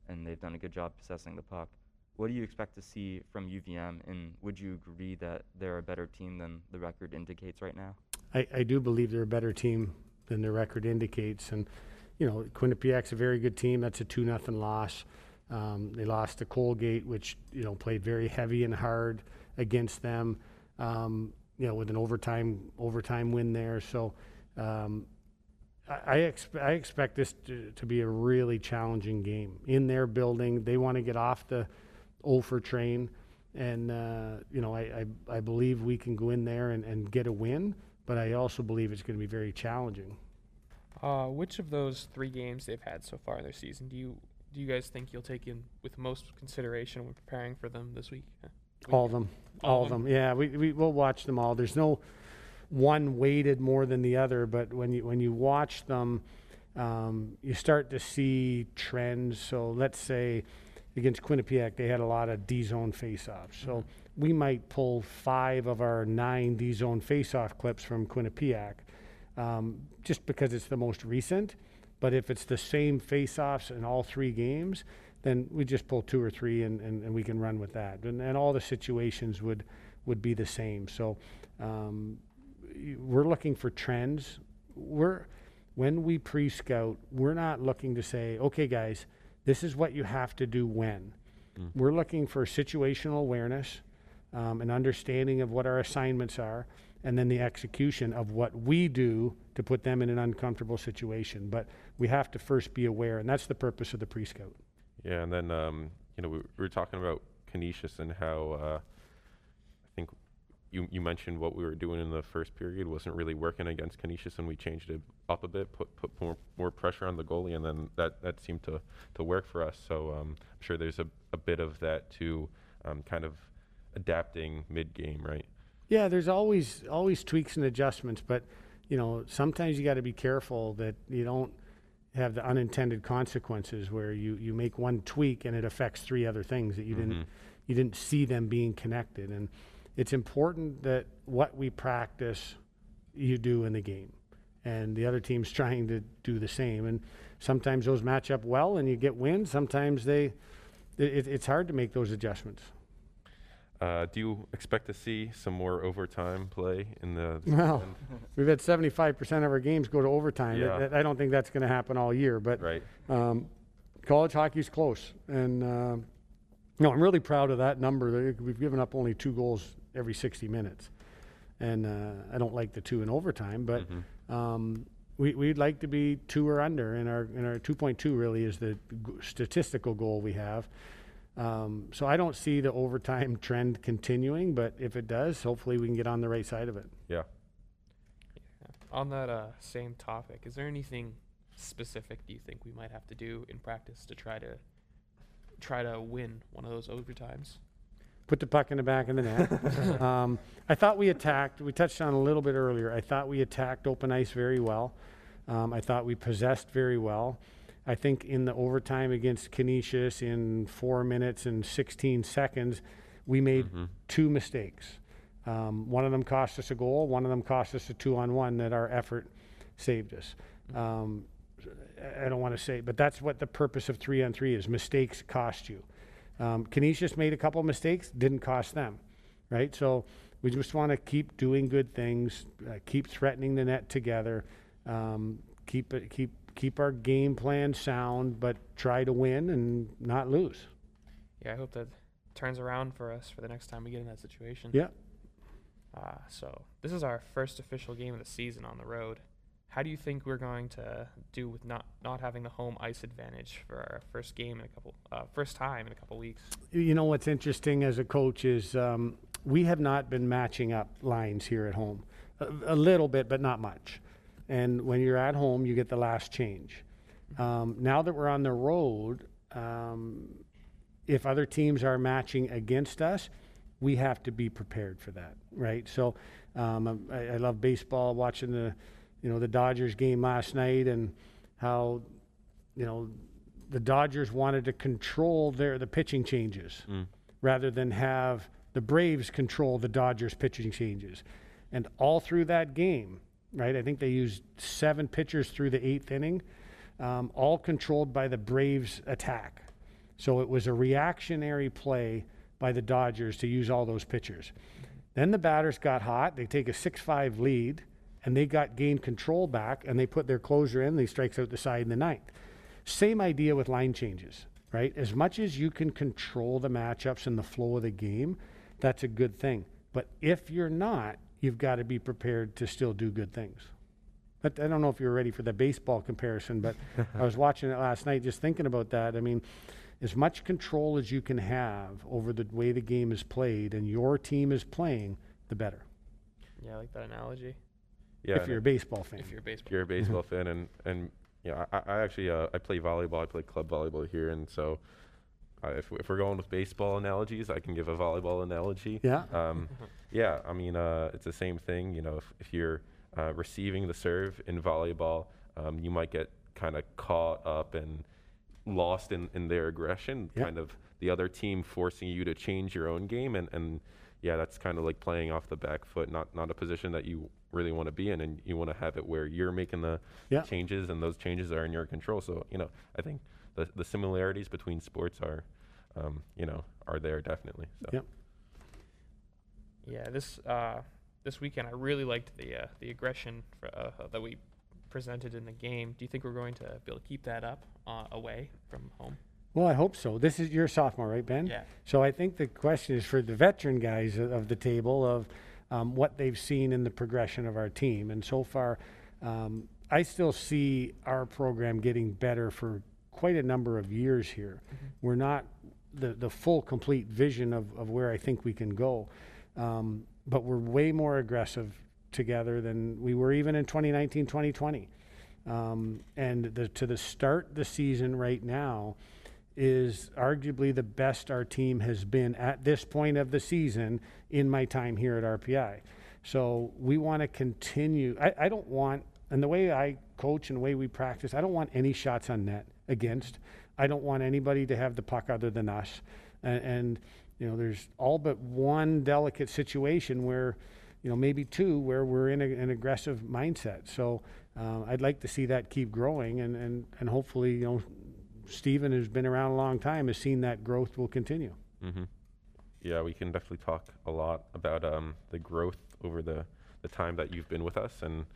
and they've done a good job possessing the puck. What do you expect to see from UVM, and would you agree that they're a better team than the record indicates right now? I, I do believe they're a better team than the record indicates. And, you know, Quinnipiac's a very good team. That's a 2 nothing loss. Um, they lost to Colgate, which, you know, played very heavy and hard against them, um, you know, with an overtime overtime win there. So um, I, expe- I expect this to, to be a really challenging game. In their building, they want to get off the Ofer train. And, uh, you know, I, I, I believe we can go in there and, and get a win but I also believe it's going to be very challenging. Uh, which of those three games they've had so far in their season do you do you guys think you'll take in with most consideration when preparing for them this week? Uh, All of them, all of them. Yeah, we, we will watch them all. There's no one weighted more than the other, but when you when you watch them, um, you start to see trends. So let's say against Quinnipiac, they had a lot of D zone face-offs. So we might pull five of our nine D zone face-off clips from Quinnipiac, um, just because it's the most recent. But if it's the same face-offs in all three games, then we just pull two or three and, and, and we can run with that. And, and all the situations would would be the same. So um, we're looking for trends. We're when we pre-scout, we're not looking to say, okay, guys, this is what you have to do when. We're looking for situational awareness, um, an understanding of what our assignments are, and then the execution of what we do to put them in an uncomfortable situation. But we have to first be aware, and that's the purpose of the pre-scout. Yeah, and then um, you know we, we were talking about Canisius and how uh, you you mentioned what we were doing in the first period wasn't really working against Canisius, and we changed it up a bit, put put more, more pressure on the goalie, and then that, that seemed to, to work for us. So um, I'm sure there's a, a bit of that to um, kind of adapting mid game, right? Yeah, there's always always tweaks and adjustments, but you know sometimes you got to be careful that you don't have the unintended consequences where you, you make one tweak and it affects three other things that you didn't you didn't see them being connected. And it's important that what we practice you do in the game, and the other team's trying to do the same. And sometimes those match up well and you get wins. Sometimes they it, it's hard to make those adjustments. Uh, do you expect to see some more overtime play in the? Well. We've had 75% of our games go to overtime. Yeah. That- I don't think that's going to happen all year, but right. um, college hockey's close. And, uh, no, I'm really proud of that number. We've given up only two goals every 60 minutes. And uh, I don't like the two in overtime, but Mhm. um, we, we'd like to be two or under, and our, and our 2.2 really is the g- statistical goal we have. Um, so I don't see the overtime trend continuing, but if it does, hopefully we can get on the right side of it. Yeah. On that uh, same topic, is there anything specific do you think we might have to do in practice to try to try to win one of those overtimes? Put the puck in the back of the net. um, I thought we attacked. We touched on a little bit earlier. I thought we attacked open ice very well. Um, I thought we possessed very well. I think in the overtime against Canisius in four minutes and 16 seconds, we made Mhm. two mistakes. Um, one of them cost us a goal. One of them cost us a two-on-one that our effort saved us. Um, I- I don't want to say, but that's what the purpose of three-on-three is. Mistakes cost you. Um, Canisius made a couple mistakes, didn't cost them, right? So we just want to keep doing good things, uh, keep threatening the net together, um, keep it, keep keep our game plan sound, but try to win and not lose. Yeah, I hope that turns around for us for the next time we get in that situation. Yeah. Uh, so this is our first official game of the season on the road. How do you think we're going to do with not not having the home ice advantage for our first game in a couple, uh, first time in a couple weeks? You know what's interesting as a coach is um, we have not been matching up lines here at home. A, a little bit, but not much. And when you're at home, you get the last change. Um, now that we're on the road, um, if other teams are matching against us, we have to be prepared for that, right? So um, I, I love baseball, watching the, you know, the Dodgers game last night and how, you know, the Dodgers wanted to control their the pitching changes Mm. rather than have the Braves control the Dodgers pitching changes. And all through that game, right? I think they used seven pitchers through the eighth inning, um, all controlled by the Braves attack. So it was a reactionary play by the Dodgers to use all those pitchers. Then the batters got hot. They take a 6 5 lead, and they got gained control back, and they put their closer in. They strikes out the side in the ninth. Same idea with line changes, right? As much as you can control the matchups and the flow of the game, that's a good thing. But if you're not, you've got to be prepared to still do good things. But I don't know if you're ready for the baseball comparison, but I was watching it last night just thinking about that. I mean, as much control as you can have over the way the game is played and your team is playing, the better. Yeah, I like that analogy. Yeah. if you're a baseball fan. If you're a baseball, you're a baseball fan and and yeah I, I actually uh, I play volleyball I play club volleyball here and so uh, if, if we're going with baseball analogies, I can give a volleyball analogy. Yeah. Um, yeah, I mean, uh, it's the same thing. You know, if, if you're uh, receiving the serve in volleyball, um, you might get kind of caught up and lost in, in their aggression, Yep. kind of the other team forcing you to change your own game. And, and yeah, that's kind of like playing off the back foot, not, not a position that you really want to be in. And you want to have it where you're making the Yeah. changes and those changes are in your control. So, you know, I think the, the similarities between sports are, um, you know, are there definitely. So. Yep. Yeah, this uh, this weekend I really liked the uh, the aggression for, uh, that we presented in the game. Do you think we're going to be able to keep that up uh, away from home? Well, I hope so. This is your sophomore, right, Ben? Yeah. So I think the question is for the veteran guys of- of the table of um, what they've seen in the progression of our team. And so far, um, I still see our program getting better for quite a number of years here. We're not the, the full, complete vision of, of where I think we can go. Um, but we're way more aggressive together than we were even in 2019, 2020. Um, and the, to the start the season right now, is arguably the best our team has been at this point of the season in my time here at RPI. So we want to continue. I, I don't want, and the way I coach and the way we practice, I don't want any shots on net against. I don't want anybody to have the puck other than us. And, and you know, there's all but one delicate situation where, you know, maybe two where we're in a, an aggressive mindset. So uh, I'd like to see that keep growing, and, and, and hopefully, you know, Stephen, who's been around a long time, has seen that growth will continue. hmm Yeah, we can definitely talk a lot about um, the growth over the, the time that you've been with us and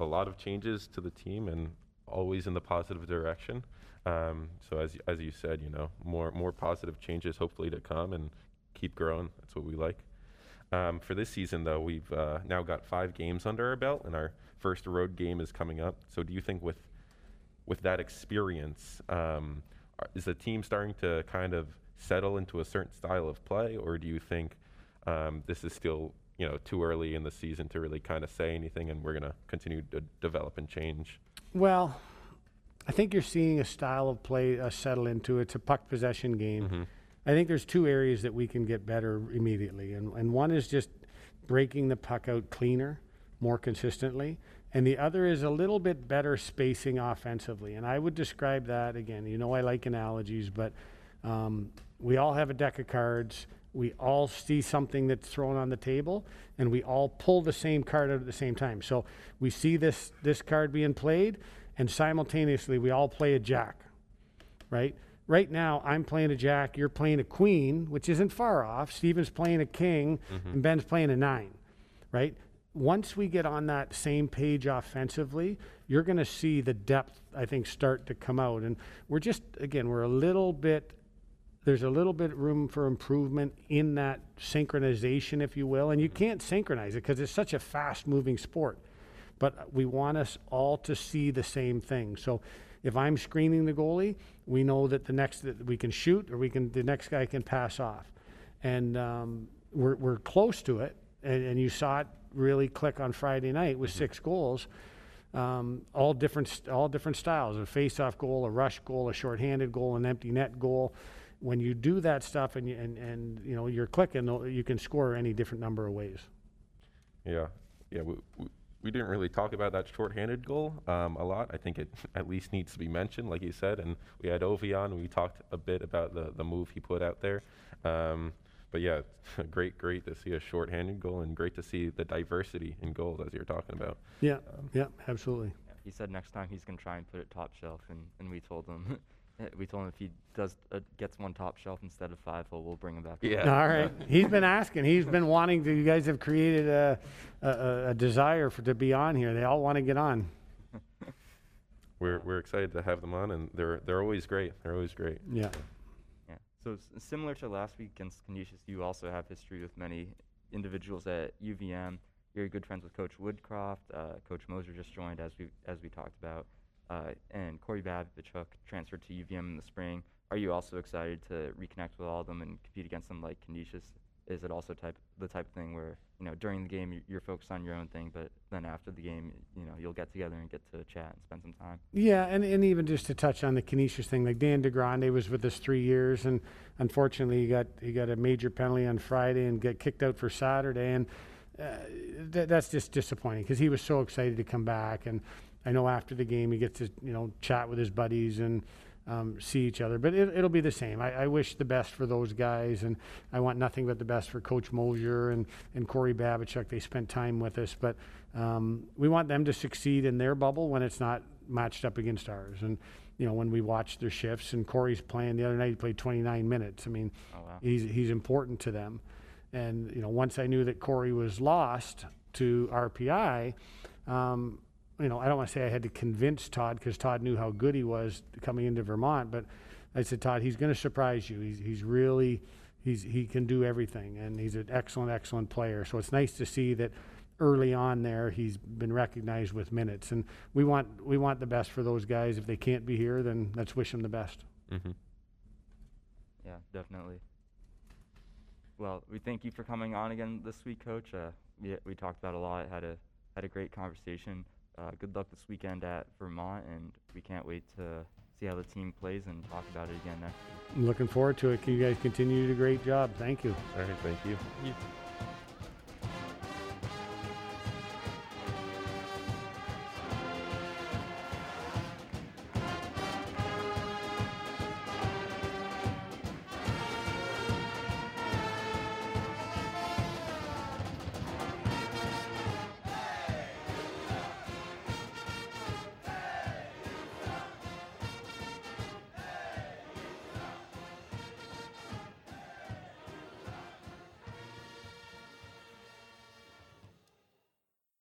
a lot of changes to the team and always in the positive direction. Um, so as, as you said, you know, more, more positive changes hopefully to come and keep growing. That's what we like. Um, for this season, though, we've uh, now got five games under our belt, and our first road game is coming up. So, do you think with with that experience, um, is the team starting to kind of settle into a certain style of play, or do you think um, this is still you know too early in the season to really kind of say anything, and we're going to continue to develop and change? Well, I think you're seeing a style of play uh, settle into. It's a puck possession game. Mhm. I think there's two areas that we can get better immediately, and and one is just breaking the puck out cleaner, more consistently, and the other is a little bit better spacing offensively. And I would describe that again. You know, I like analogies, but um, we all have a deck of cards. We all see something that's thrown on the table, and we all pull the same card out at the same time. So we see this this card being played, and simultaneously we all play a jack, right? Right now, I'm playing a jack, you're playing a queen, which isn't far off. Steven's playing a king, and Ben's playing a nine, right? Once we get on that same page offensively, you're going to see the depth, I think, start to come out. And we're just, again, we're a little bit, there's a little bit room for improvement in that synchronization, if you will. And you can't synchronize it because it's such a fast moving sport but we want us all to see the same thing. So if I'm screening the goalie, we know that the next that we can shoot or we can the next guy can pass off, and um, we're we're close to it. And, and you saw it really click on Friday night with six goals, um, all different all different styles: a face-off goal, a rush goal, a shorthanded goal, an empty net goal. When you do that stuff and you, and and you know you're clicking, you can score any different number of ways. Yeah, yeah. We, we, we didn't really talk about that shorthanded goal um, a lot. I think it at least needs to be mentioned, like you said. And we had Ovi on. We talked a bit about the, the move he put out there. Um, but yeah, great, great to see a shorthanded goal, and great to see the diversity in goals as you're talking about. Yeah, yeah, absolutely. He said next time he's gonna try and put it top shelf, and, and we told him, we told him if he does uh, gets one top shelf instead of five, we'll, we'll bring him back. Yeah. All right. He's been asking. He's been wanting to. You guys have created a, a, a- a desire for to be on here. They all want to get on. We're we're excited to have them on, and they're they're always great. They're always great. Yeah. So similar to last week against Canisius, you also have history with many individuals at UVM. You're good friends with Coach Woodcroft. Uh, Coach Moser just joined, as we as we talked about, uh, and Corey Babichuk transferred to UVM in the spring. Are you also excited to reconnect with all of them and compete against them like Canisius is it also type the type of thing where you know during the game you- you're focused on your own thing, but then after the game, you know you'll get together and get to chat and spend some time. Yeah, and, and even just to touch on the Canisius thing, like Dan DeGrande was with us three years, and unfortunately he got he got a major penalty on Friday and got kicked out for Saturday, and uh, that, that's just disappointing because he was so excited to come back, and I know after the game he gets to you know chat with his buddies and um, see each other, but it, it'll be the same. I, I wish the best for those guys, and I want nothing but the best for Coach Mosier and and Corey Babichuk. They spent time with us, but um, we want them to succeed in their bubble when it's not matched up against ours. And you know, when we watch their shifts, and Corey's playing the other night, he played 29 minutes. I mean, Oh wow. he's he's important to them. And you know, once I knew that Corey was lost to RPI, um, you know, I don't want to say I had to convince Todd because Todd knew how good he was coming into Vermont, but I said, Todd, he's going to surprise you. He's he's really he's he can do everything, and he's an excellent excellent player. So it's nice to see that early on there he's been recognized with minutes, and we want we want the best for those guys. If they can't be here, then let's wish them the best. Mm-hmm. Yeah, definitely. Well, we thank you for coming on again this week, Coach. Uh, we we talked about a lot. Had a had a great conversation. Uh, good luck this weekend at Vermont, and we can't wait to see how the team plays and talk about it again next week. I'm looking forward to it. Can you guys continue to do a great job. Thank you. All right, thank you. You-